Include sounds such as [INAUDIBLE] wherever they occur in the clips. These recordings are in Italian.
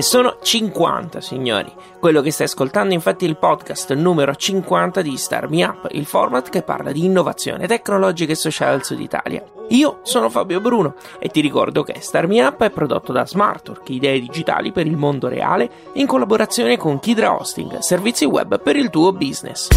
E sono 50, signori. Quello che stai ascoltando infatti è il podcast numero 50 di Star Me Up, il format che parla di innovazione tecnologica e sociale al Sud Italia. Io sono Fabio Bruno e ti ricordo che Star Me Up è prodotto da Smartwork, idee digitali per il mondo reale, in collaborazione con Kidra Hosting, servizi web per il tuo business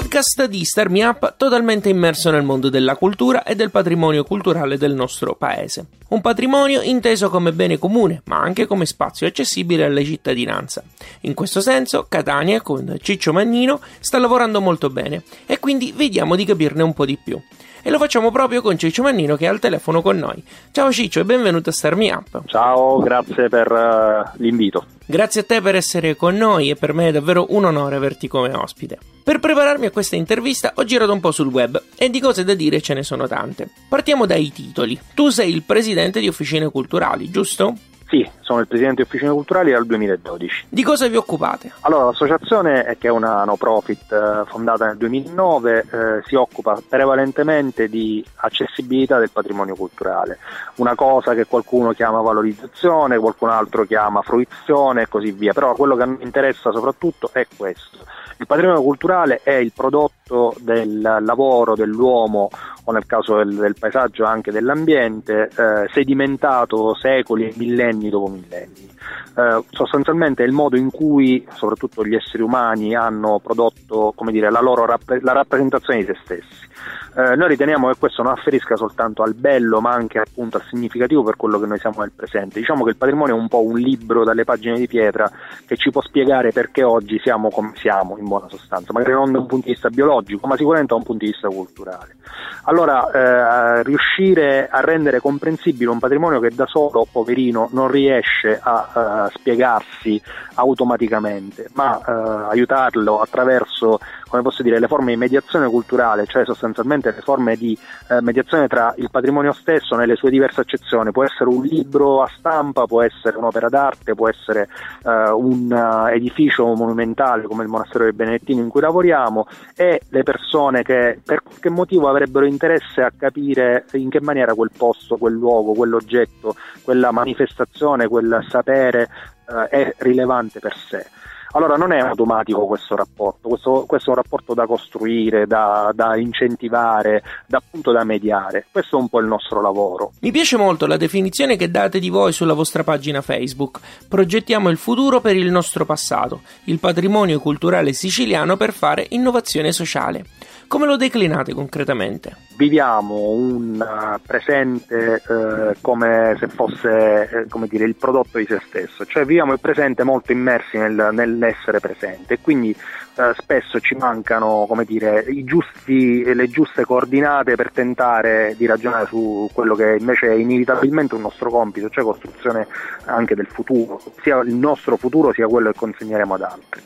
podcast di Star Me Up totalmente immerso nel mondo della cultura e del patrimonio culturale del nostro paese. Un patrimonio inteso come bene comune, ma anche come spazio accessibile alla cittadinanza. In questo senso, Catania, con Ciccio Mannino, sta lavorando molto bene e quindi vediamo di capirne un po' di più. E lo facciamo proprio con Ciccio Mannino che è al telefono con noi. Ciao Ciccio e benvenuto a Star Me Up. Ciao, grazie per uh, l'invito. Grazie a te per essere con noi e per me è davvero un onore averti come ospite. Per prepararmi a questa intervista ho girato un po' sul web e di cose da dire ce ne sono tante. Partiamo dai titoli. Tu sei il presidente di Officine Culturali, giusto? Sì, sono il presidente di Officine Culturali dal 2012. Di cosa vi occupate? Allora, l'associazione, che è una no profit eh, fondata nel 2009, eh, si occupa prevalentemente di accessibilità del patrimonio culturale, una cosa che qualcuno chiama valorizzazione, qualcun altro chiama fruizione e così via, però quello che mi interessa soprattutto è questo. Il patrimonio culturale è il prodotto del lavoro dell'uomo o nel caso del, del paesaggio anche dell'ambiente, eh, sedimentato secoli e millenni dopo millenni. Eh, sostanzialmente è il modo in cui soprattutto gli esseri umani hanno prodotto dire, la loro rapp- la rappresentazione di se stessi. Eh, noi riteniamo che questo non afferisca soltanto al bello ma anche appunto al significativo per quello che noi siamo nel presente. Diciamo che il patrimonio è un po' un libro dalle pagine di pietra che ci può spiegare perché oggi siamo come siamo in buona sostanza, magari non da un punto di vista biologico ma sicuramente da un punto di vista culturale. Allora eh, riuscire a rendere comprensibile un patrimonio che da solo, poverino, non riesce a, a spiegarsi automaticamente, ma eh, aiutarlo attraverso come posso dire, le forme di mediazione culturale, cioè sostanzialmente le forme di eh, mediazione tra il patrimonio stesso nelle sue diverse accezioni. Può essere un libro a stampa, può essere un'opera d'arte, può essere eh, un uh, edificio monumentale come il monastero dei Benedettini in cui lavoriamo e le persone che per qualche motivo avrebbero interesse a capire in che maniera quel posto, quel luogo, quell'oggetto, quella manifestazione, quel sapere eh, è rilevante per sé. Allora non è automatico questo rapporto, questo, questo è un rapporto da costruire, da, da, incentivare, da appunto da mediare. Questo è un po' il nostro lavoro. Mi piace molto la definizione che date di voi sulla vostra pagina Facebook. Progettiamo il futuro per il nostro passato, il patrimonio culturale siciliano per fare innovazione sociale. Come lo declinate concretamente? Viviamo un uh, presente uh, come se fosse uh, come dire, il prodotto di se stesso, cioè viviamo il presente molto immersi nel, nell'essere presente e quindi spesso ci mancano dire, giusti, le giuste coordinate per tentare di ragionare su quello che invece è inevitabilmente un nostro compito, cioè costruzione anche del futuro, sia il nostro futuro sia quello che consegneremo ad altri.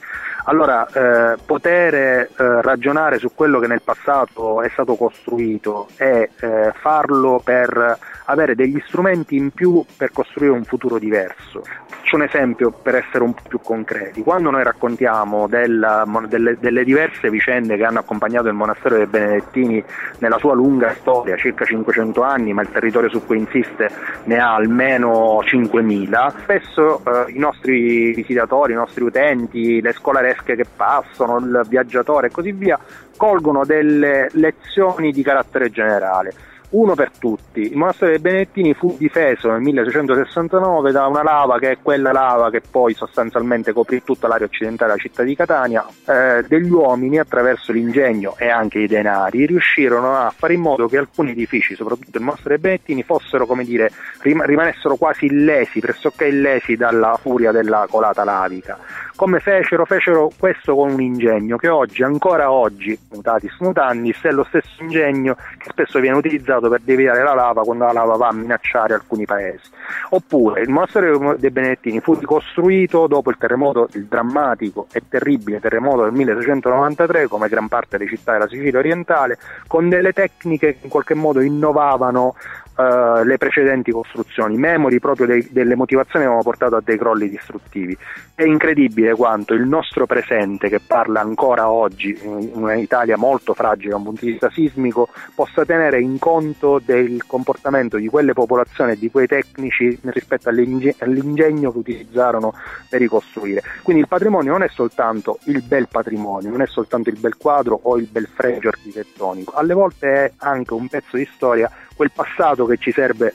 Allora, eh, poter eh, ragionare su quello che nel passato è stato costruito e eh, farlo per avere degli strumenti in più per costruire un futuro diverso. Faccio un esempio per essere un po' più concreti. Quando noi raccontiamo della, delle, delle, diverse vicende che hanno accompagnato il monastero dei Benedettini nella sua lunga storia, circa 500 anni, ma il territorio su cui insiste ne ha almeno 5.000, spesso eh, i nostri visitatori, i nostri utenti, le scolaresche che passano, il viaggiatore e così via, colgono delle lezioni di carattere generale uno per tutti. Il monastero dei Benedettini fu difeso nel 1669 da una lava che è quella lava che poi sostanzialmente coprì tutta l'area occidentale della città di Catania. Eh, degli uomini, attraverso l'ingegno e anche i denari, riuscirono a fare in modo che alcuni edifici, soprattutto il monastero dei Benedettini, fossero, come dire, rim- rimanessero quasi illesi, pressoché illesi dalla furia della colata lavica. Come fecero? Fecero questo con un ingegno che oggi, ancora oggi, mutatis mutandis, è lo stesso ingegno che spesso viene utilizzato per deviare la lava quando la lava va a minacciare alcuni paesi. Oppure il monastero dei Benedettini fu ricostruito dopo il terremoto, il drammatico e terribile terremoto del 1693, come gran parte delle città della Sicilia orientale, con delle tecniche che in qualche modo innovavano uh, le precedenti costruzioni. Memori proprio dei, delle motivazioni avevano portato a dei crolli distruttivi. È incredibile quanto il nostro presente, che parla ancora oggi in un'Italia molto fragile da un punto di vista sismico, possa tenere in conto del comportamento di quelle popolazioni e di quei tecnici rispetto all'ingegno che utilizzarono per ricostruire. Quindi il patrimonio non è soltanto il bel patrimonio, non è soltanto il bel quadro o il bel fregio architettonico, alle volte è anche un pezzo di storia quel passato che ci serve,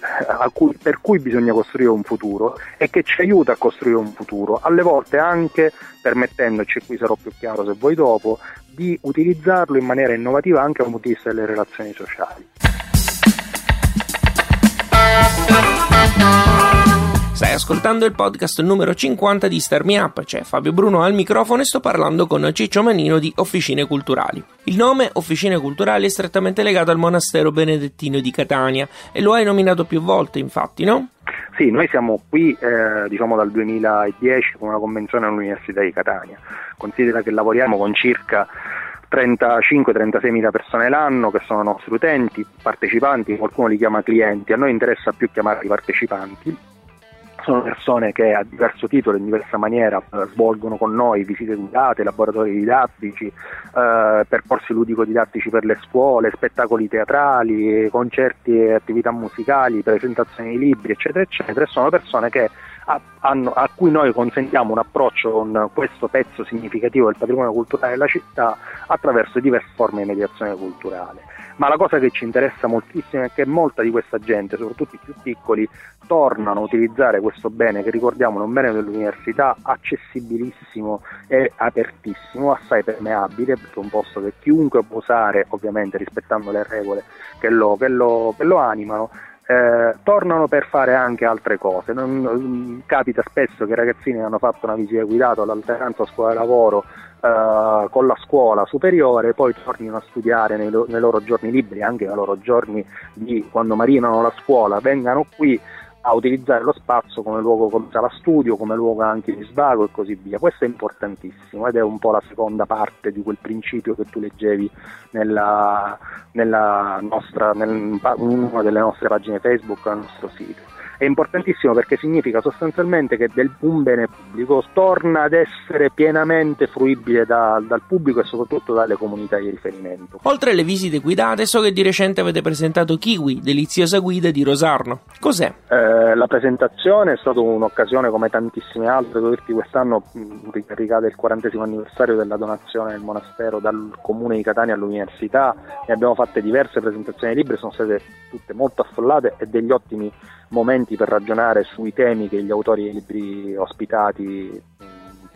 cui, per cui bisogna costruire un futuro e che ci aiuta a costruire un futuro, alle volte anche permettendoci, qui sarò più chiaro se vuoi dopo, di utilizzarlo in maniera innovativa anche dal punto di vista delle relazioni sociali. Stai ascoltando il podcast numero 50 di Star Me Up, c'è Fabio Bruno al microfono e sto parlando con Ciccio Manino di Officine Culturali. Il nome Officine Culturali è strettamente legato al monastero benedettino di Catania e lo hai nominato più volte, infatti, no? Sì, noi siamo qui eh, diciamo dal 2010 con una convenzione all'Università di Catania. Considera che lavoriamo con circa 35-36 mila persone l'anno che sono nostri utenti, partecipanti, qualcuno li chiama clienti, a noi interessa più chiamarli partecipanti sono persone che a diverso titolo, in diversa maniera, eh, svolgono con noi visite guidate, laboratori didattici, eh, percorsi ludico-didattici per le scuole, spettacoli teatrali, concerti e attività musicali, presentazioni di libri, eccetera, eccetera. Sono persone che a, hanno, a cui noi consentiamo un approccio con questo pezzo significativo del patrimonio culturale della città attraverso diverse forme di mediazione culturale. Ma la cosa che ci interessa moltissimo è che molta di questa gente, soprattutto i più piccoli, tornano a utilizzare questo bene che ricordiamo è un bene dell'università accessibilissimo e apertissimo, assai permeabile, perché è un posto che chiunque può usare, ovviamente rispettando le regole che lo, che lo, che lo animano, eh, tornano per fare anche altre cose. Non, capita spesso che i ragazzini hanno fatto una visita guidata all'alternanza scuola lavoro eh, con la scuola superiore, poi tornino a studiare nei, nei loro giorni liberi, anche nei loro giorni di quando marinano la scuola, vengano qui a utilizzare lo spazio come luogo come sala studio, come luogo anche di svago e così via. Questo è importantissimo ed è un po' la seconda parte di quel principio che tu leggevi nella, nella nostra, nel, in una delle nostre pagine Facebook, al nostro sito è importantissimo perché significa sostanzialmente che del, un bene pubblico torna ad essere pienamente fruibile da, dal pubblico e soprattutto dalle comunità di riferimento. Oltre alle visite guidate, so che di recente avete presentato Kiwi, deliziosa guida di Rosarno. Cos'è? Eh, la presentazione è stata un'occasione come tantissime altre, devo dirti quest'anno ricade il 40 anniversario della donazione del monastero dal comune di Catania all'università, ne abbiamo fatte diverse presentazioni libere, sono state tutte molto affollate e degli ottimi momenti per ragionare sui temi che gli autori dei libri ospitati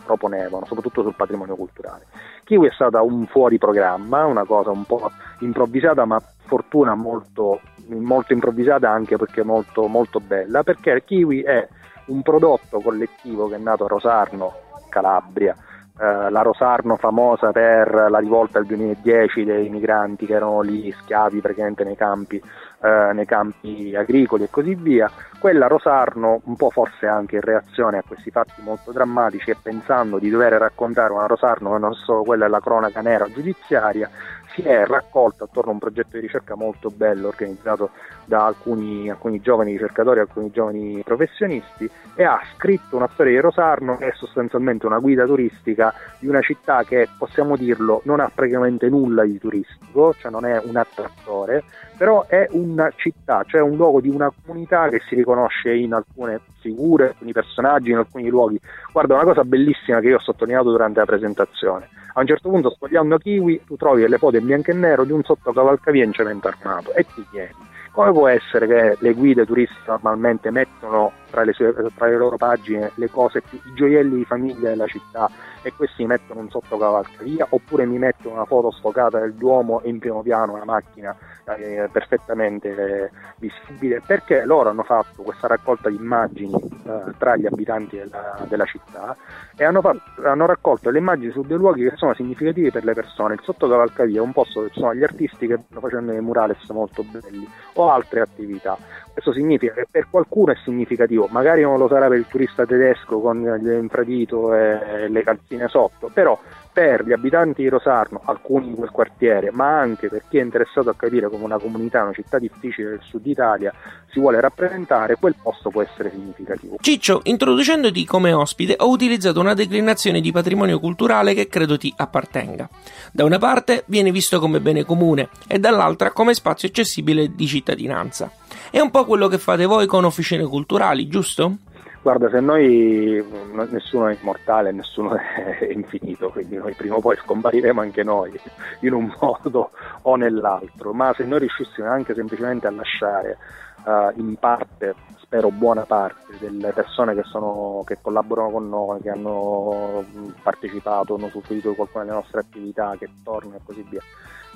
proponevano, soprattutto sul patrimonio culturale. Kiwi è stata un fuori programma, una cosa un po' improvvisata, ma fortuna molto, molto improvvisata anche perché molto, molto bella, perché Kiwi è un prodotto collettivo che è nato a Rosarno, Calabria, eh, la Rosarno famosa per la rivolta del 2010 dei migranti che erano lì schiavi praticamente nei campi, eh, nei campi agricoli e così via, quella Rosarno, un po' forse anche in reazione a questi fatti molto drammatici e pensando di dover raccontare una Rosarno che non solo quella della cronaca nera giudiziaria, si è raccolta attorno a un progetto di ricerca molto bello organizzato da alcuni, alcuni giovani ricercatori, alcuni giovani professionisti e ha scritto una storia di Rosarno che è sostanzialmente una guida turistica di una città che possiamo dirlo non ha praticamente nulla di turistico, cioè non è un attrattore, però è una città, cioè un luogo di una comunità che si riconosce in alcune figure, in alcuni personaggi, in alcuni luoghi. Guarda, una cosa bellissima che io ho sottolineato durante la presentazione. A un certo punto, sfogliando Kiwi, tu trovi delle foto in bianco e nero di un sottocavalcavia in cemento armato e ti chiedi come può essere che le guide turistiche normalmente mettono tra le, sue, tra le loro pagine le cose più, i gioielli di famiglia della città e questi mettono un sottocavalcavia oppure mi mettono una foto sfocata del Duomo in primo piano una macchina eh, perfettamente eh, visibile perché loro hanno fatto questa raccolta di immagini eh, tra gli abitanti della, della città e hanno, fatto, hanno, raccolto le immagini su dei luoghi che sono significativi per le persone. Il sottocavalcavia è un posto dove ci sono gli artisti che stanno facendo dei murales molto belli o altre attività. Questo significa che per qualcuno è significativo, magari non lo sarà per il turista tedesco con l'infradito e le calzine sotto, però per gli abitanti di Rosarno, alcuni di quel quartiere, ma anche per chi è interessato a capire come una comunità, una città difficile del sud Italia si vuole rappresentare, quel posto può essere significativo. Ciccio, introducendoti come ospite, ho utilizzato una declinazione di patrimonio culturale che credo ti appartenga. Da una parte viene visto come bene comune e dall'altra come spazio accessibile di cittadinanza. È un po' quello che fate voi con officine culturali, giusto? Guarda, se noi nessuno è immortale, nessuno [LAUGHS] è infinito, quindi noi prima o poi scompariremo anche noi in un modo o nell'altro, ma se noi riuscissimo anche semplicemente a lasciare uh, in parte, spero buona parte, delle persone che, sono, che collaborano con noi, che hanno partecipato, hanno usufruito di qualcuna delle nostre attività, che tornano e così via,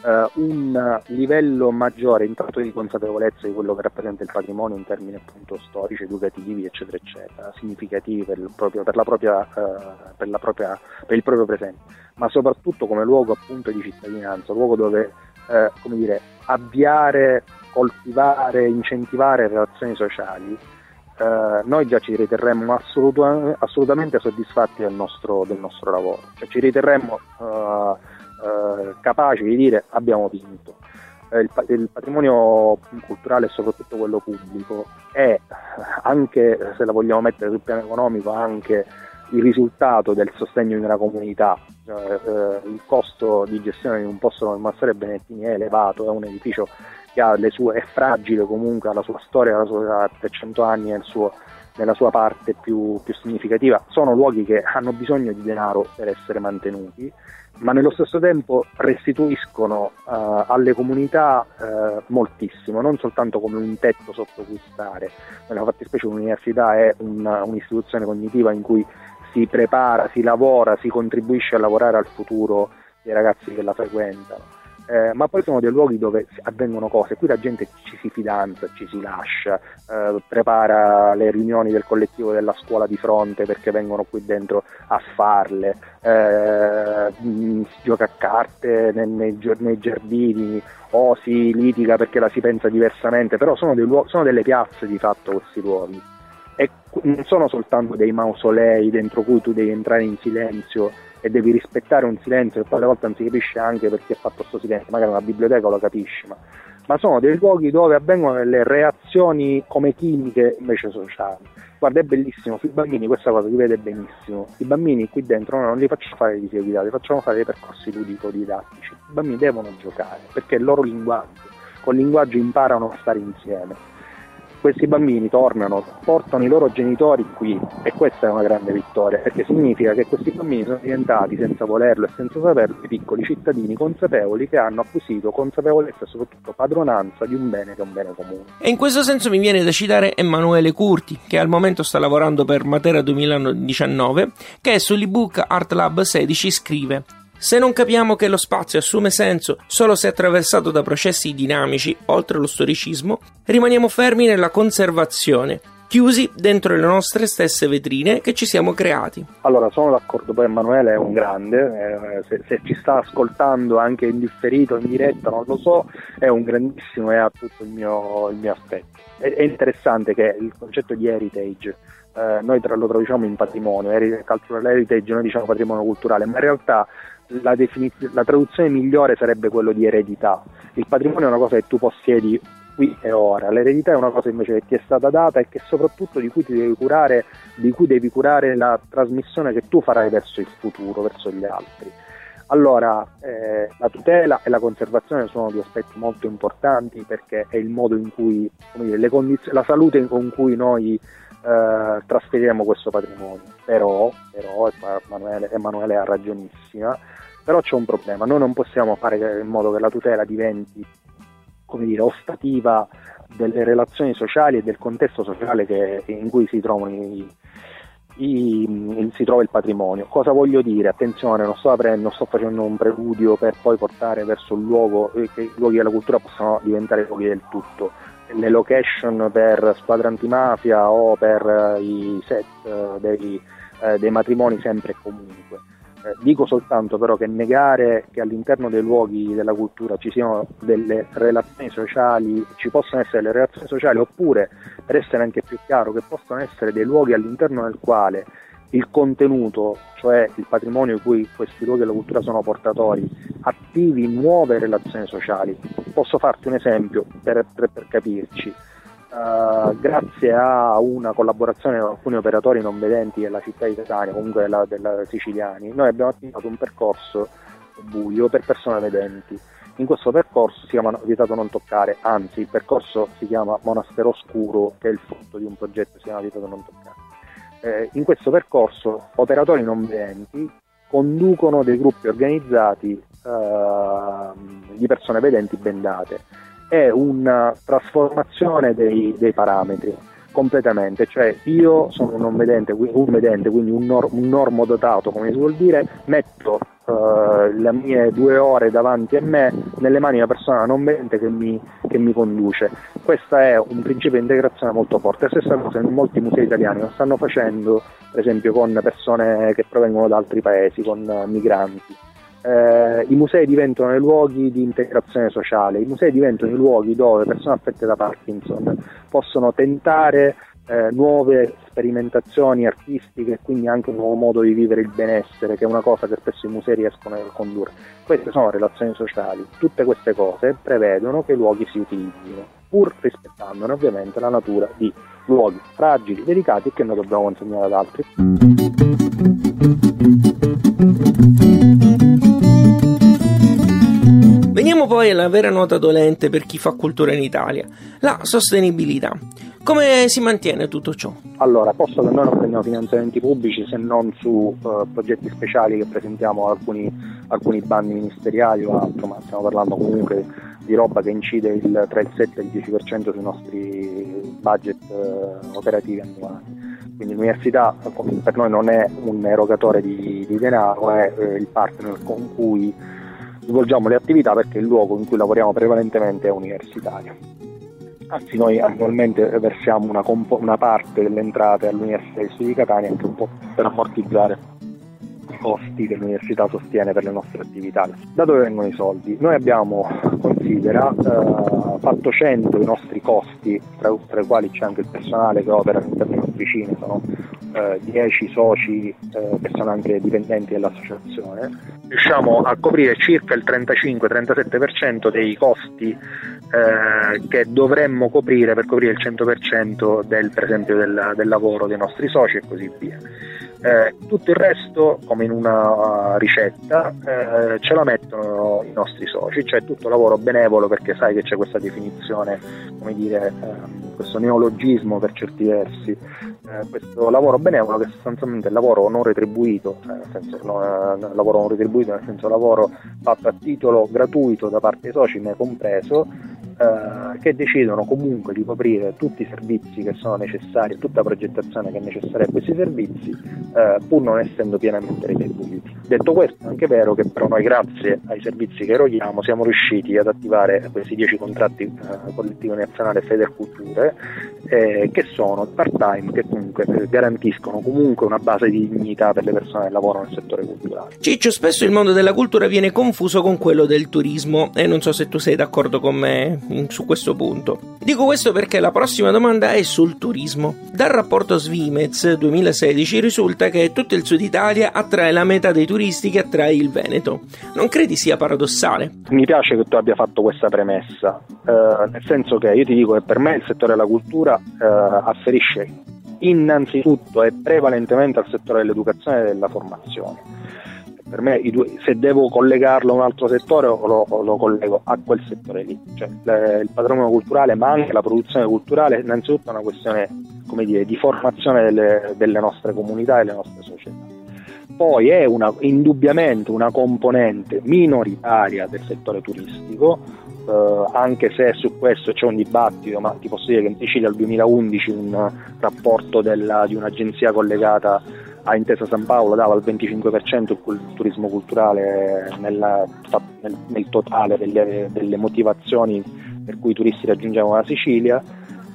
uh, un livello maggiore intanto di consapevolezza di quello che rappresenta il patrimonio in termini appunto storici, educativi, eccetera, eccetera, significativi per proprio, per propria, uh, per propria, per il proprio presente, ma soprattutto come luogo appunto di cittadinanza, luogo dove uh, come dire, avviare, coltivare, incentivare relazioni sociali. noi già ci riterremmo assoluta, assolutamente soddisfatti del nostro, del nostro lavoro, cioè ci riterremmo eh, capaci di dire abbiamo vinto. Eh, il, il, patrimonio culturale, soprattutto quello pubblico, è anche se la vogliamo mettere sul piano economico, anche il risultato del sostegno di una comunità. Cioè, eh, il costo di gestione di un posto come Massare Benettini è elevato, è un edificio che ha le sue, è fragile comunque, ha la sua storia, la sua, per 100 anni è suo, nella sua parte più, più significativa. Sono luoghi che hanno bisogno di denaro per essere mantenuti ma nello stesso tempo restituiscono uh, alle comunità uh, moltissimo, non soltanto come un tetto sotto cui stare. Nella fattispecie l'università è una, un'istituzione cognitiva in cui si prepara, si lavora, si contribuisce a lavorare al futuro dei ragazzi che la frequentano. Eh, ma poi sono dei luoghi dove avvengono cose, qui la gente ci si fidanza, ci si lascia, eh, prepara le riunioni del collettivo della scuola di fronte perché vengono qui dentro a farle, eh, si gioca a carte nei, nei, nei, giardini o si litiga perché la si pensa diversamente, però sono, luoghi, sono delle piazze di fatto questi luoghi non sono soltanto dei mausolei dentro cui tu devi entrare in silenzio e devi rispettare un silenzio che poi alle volte non si capisce anche perché ha fatto questo silenzio, magari una biblioteca lo capisci, ma, ma, sono dei luoghi dove avvengono delle reazioni come chimiche invece sociali. Guarda, è bellissimo, sui bambini questa cosa si vede benissimo. I bambini qui dentro noi non li facciamo fare di seguità, li facciamo fare dei percorsi ludico-didattici. I bambini devono giocare perché è il loro linguaggio, con il linguaggio imparano a stare insieme questi bambini tornano, portano i loro genitori qui e questa è una grande vittoria perché significa che questi bambini sono diventati senza volerlo e senza saperlo piccoli cittadini consapevoli che hanno acquisito consapevolezza e soprattutto padronanza di un bene che è un bene comune. E in questo senso mi viene da citare Emanuele Curti che al momento sta lavorando per Matera 2019 che sull'ebook Art Lab 16 scrive se non capiamo che lo spazio assume senso solo se attraversato da processi dinamici oltre lo storicismo, rimaniamo fermi nella conservazione, chiusi dentro le nostre stesse vetrine che ci siamo creati. Allora, sono d'accordo, poi Emanuele è un grande, eh, se, se, ci sta ascoltando anche in differito, in diretta, non lo so, è un grandissimo e ha tutto il mio, il mio aspetto. È, è, interessante che il concetto di heritage, eh, noi tra, lo traduciamo in patrimonio, cultural heritage, noi diciamo patrimonio culturale, ma in realtà la, definiz- la traduzione migliore sarebbe quello di eredità. Il patrimonio è una cosa che tu possiedi qui e ora, l'eredità è una cosa invece che ti è stata data e che soprattutto di cui ti devi curare, di cui devi curare la trasmissione che tu farai verso il futuro, verso gli altri. Allora, eh, la tutela e la conservazione sono due aspetti molto importanti perché è il modo in cui, dire, condiz- la salute con cui noi eh, trasferiremo questo patrimonio. Però, però Emanuele, Emanuele ha ragionissima, però c'è un problema, noi non possiamo fare in modo che la tutela diventi come dire, ostativa delle relazioni sociali e del contesto sociale che, in cui si trovano i, i, si trova il patrimonio. Cosa voglio dire? Attenzione, non sto aprendo, sto facendo un preludio per poi portare verso un luogo eh, che i luoghi della cultura possano diventare luoghi del tutto. Le location per squadra antimafia o per uh, i set uh, dei, uh, dei matrimoni sempre e comunque. Eh, dico soltanto però che negare che all'interno dei luoghi della cultura ci siano delle relazioni sociali, ci possono essere delle relazioni sociali oppure, per essere anche più chiaro, che possono essere dei luoghi all'interno del quale il contenuto, cioè il patrimonio di cui questi luoghi della cultura sono portatori, attivi nuove relazioni sociali. Posso farti un esempio per, per, per capirci. Uh, grazie a una collaborazione con alcuni operatori non vedenti della città di Catania, comunque della, della siciliani, noi abbiamo attivato un percorso buio per persone vedenti. In questo percorso si chiama Vietato non toccare, anzi il percorso si chiama Monastero Oscuro, che è il frutto di un progetto che si chiama Vietato non toccare. Eh, in questo percorso operatori non vedenti conducono dei gruppi organizzati eh, di persone vedenti bendate. È una trasformazione dei, dei parametri completamente, cioè io sono un non vedente, un vedente, quindi un, nor- un normo dotato, come si vuol dire, metto uh, le mie due ore davanti a me nelle mani di una persona non vedente che mi, che mi conduce. Questo è un principio di integrazione molto forte. La stessa cosa in molti musei italiani lo stanno facendo, per esempio con persone che provengono da altri paesi, con uh, migranti eh, i musei diventano dei luoghi di integrazione sociale, i musei diventano i luoghi dove persone affette da Parkinson possono tentare eh, nuove sperimentazioni artistiche e quindi anche un nuovo modo di vivere il benessere, che è una cosa che spesso i musei riescono a condurre. Queste sono relazioni sociali, tutte queste cose prevedono che i luoghi si utilizzino, pur rispettandone ovviamente la natura di luoghi fragili, delicati e che noi dobbiamo consegnare ad altri. Veniamo poi alla vera nota dolente per chi fa cultura in Italia, la sostenibilità. Come si mantiene tutto ciò? Allora, posto che noi non prendiamo finanziamenti pubblici se non su uh, progetti speciali che presentiamo alcuni, alcuni bandi ministeriali o altro, ma stiamo parlando comunque di roba che incide il, tra il 7 e il 10% sui nostri budget uh, operativi annuali. Quindi l'università per noi non è un erogatore di, di denaro, è eh, il partner con cui svolgiamo le attività perché il luogo in cui lavoriamo prevalentemente è universitario. Anzi, noi annualmente versiamo una, compo- una parte delle entrate all'Università di Studi di Catania anche un po' per ammortizzare i costi che l'università sostiene per le nostre attività. Da dove vengono i soldi? Noi abbiamo, considera, eh, fatto 100 i nostri costi, tra, tra, i quali c'è anche il personale che opera all'interno delle officine, sono eh, 10 soci eh, che sono anche dipendenti dell'associazione. Riusciamo a coprire circa il 35-37% dei costi eh, che dovremmo coprire per coprire il 100% del, per esempio del, del lavoro dei nostri soci e così via. Eh, tutto il resto, come in una uh, ricetta, eh, ce la mettono i nostri soci, cioè tutto lavoro benevolo perché sai che c'è questa definizione, come dire, ehm, questo neologismo per certi versi, eh, questo lavoro benevolo che sostanzialmente è lavoro non retribuito, cioè nel senso no, eh, lavoro non retribuito nel senso lavoro fatto a titolo gratuito da parte dei soci, me compreso, eh, che decidono comunque di coprire tutti i servizi che sono necessari, tutta la progettazione che è necessaria a questi servizi, eh, pur non essendo pienamente retribuiti. Detto questo, è anche vero che però noi grazie ai servizi che eroghiamo siamo riusciti ad attivare questi 10 contratti eh, collettivi nazionali Federculture eh, che sono part-time, che comunque garantiscono comunque una base di dignità per le persone che lavorano nel settore culturale. Ciccio, spesso il mondo della cultura viene confuso con quello del turismo e non so se tu sei d'accordo con me su questo punto. Dico questo perché la prossima domanda è sul turismo. Dal rapporto Svimez 2016 risulta che tutto il sud Italia attrae la metà dei turisti che attrae il Veneto. Non credi sia paradossale? Mi piace che tu abbia fatto questa premessa, eh, nel senso che io ti dico che per me il settore della cultura eh, afferisce innanzitutto e prevalentemente al settore dell'educazione e della formazione per me due, se devo collegarlo a un altro settore lo, lo collego a quel settore lì, cioè le, il patrimonio culturale ma anche la produzione culturale innanzitutto è una questione dire, di formazione delle, delle, nostre comunità e delle nostre società. Poi è una, indubbiamente una componente minoritaria del settore turistico eh, anche se su questo c'è un dibattito, ma ti posso dire che in Sicilia nel 2011 un rapporto della, di un'agenzia collegata a Intesa San Paolo dava il 25% il turismo culturale nella, nel, nel, totale delle, delle, motivazioni per cui i turisti raggiungevano la Sicilia,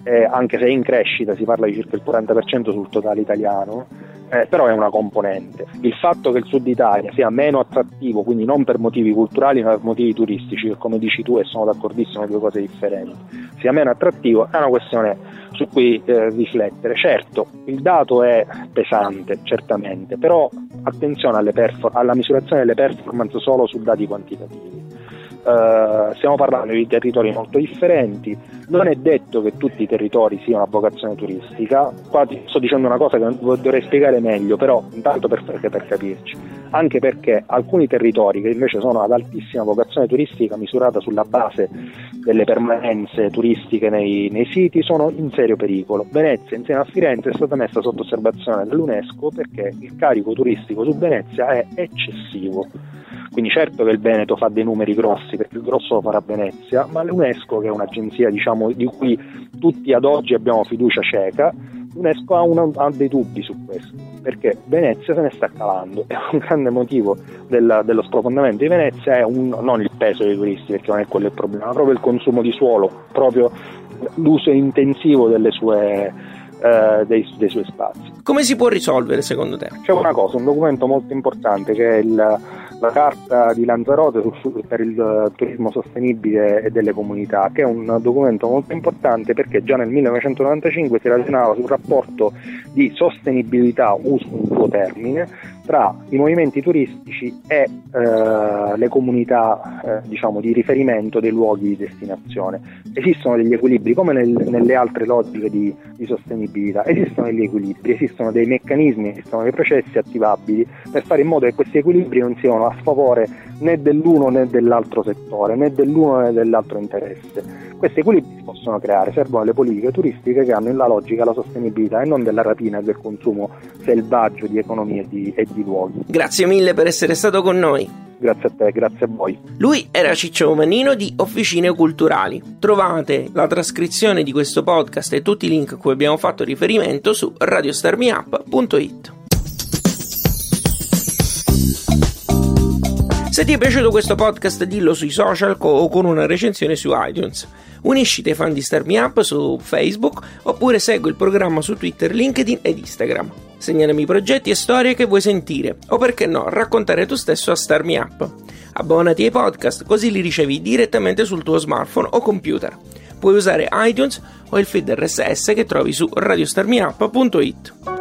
eh, anche se è in crescita, si parla di circa il 40% sul totale italiano, eh, però è una componente. Il fatto che il sud Italia sia meno attrattivo, quindi non per motivi culturali ma per motivi turistici, che come dici tu e sono d'accordissimo, due cose differenti, sia meno attrattivo è una questione su cui eh, riflettere. Certo, il dato è pesante, certamente, però attenzione perfor- alla misurazione delle performance solo su dati quantitativi. Uh, stiamo parlando di territori molto differenti, non è detto che tutti i territori siano a vocazione turistica, qua sto dicendo una cosa che dovrei spiegare meglio, però intanto per, per capirci, anche perché alcuni territori che invece sono ad altissima vocazione turistica misurata sulla base delle permanenze turistiche nei, nei siti sono in serio pericolo. Venezia insieme a Firenze è stata messa sotto osservazione dall'UNESCO perché il carico turistico su Venezia è eccessivo quindi certo che il Veneto fa dei numeri grossi, perché il grosso lo farà Venezia, ma l'UNESCO, che è un'agenzia diciamo, di cui tutti ad oggi abbiamo fiducia cieca, l'UNESCO ha, una, ha, dei dubbi su questo, perché Venezia se ne sta calando e un grande motivo del, dello sprofondamento di Venezia è un, non il peso dei turisti, perché non è quello il problema, ma proprio il consumo di suolo, proprio l'uso intensivo sue, eh, dei, dei suoi spazi. Come si può risolvere secondo te? C'è una cosa, un documento molto importante che è il la carta di Lanzarote per il turismo sostenibile e delle comunità, che è un documento molto importante perché già nel 1995 si ragionava sul rapporto di sostenibilità, uso un suo termine, tra i movimenti turistici e eh, le comunità eh, diciamo, di riferimento dei luoghi di destinazione. Esistono degli equilibri, come nel, nelle altre logiche di, di, sostenibilità, esistono degli equilibri, esistono dei meccanismi, esistono dei processi attivabili per fare in modo che questi equilibri non siano a sfavore né dell'uno né dell'altro settore, né dell'uno né dell'altro interesse. Questi equilibri si possono creare, servono le politiche turistiche che hanno la logica la sostenibilità e non della rapina e del consumo selvaggio di economie e di, e di luoghi. Grazie mille per essere stato con noi. Grazie a te, grazie a voi. Lui era Ciccio Manino di Officine Culturali. Trovate la trascrizione di questo podcast e tutti i link a cui abbiamo fatto riferimento su radiostarmiup.it. Se ti è piaciuto questo podcast dillo sui social o con una recensione su iTunes. Unisciti ai fan di Star Me Up su Facebook oppure segui il programma su Twitter, LinkedIn ed Instagram. Segnalami progetti e storie che vuoi sentire o perché no raccontare tu stesso a Star Me Up. Abbonati ai podcast così li ricevi direttamente sul tuo smartphone o computer. Puoi usare iTunes o il feed RSS che trovi su radiostarmiup.it.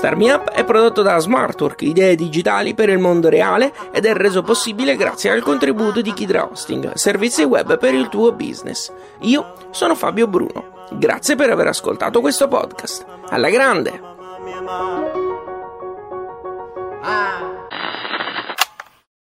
Star Me Up è prodotto da Smartwork, idee digitali per il mondo reale ed è reso possibile grazie al contributo di Kidra Hosting, servizi web per il tuo business. Io sono Fabio Bruno. Grazie per aver ascoltato questo podcast. Alla grande! Ah.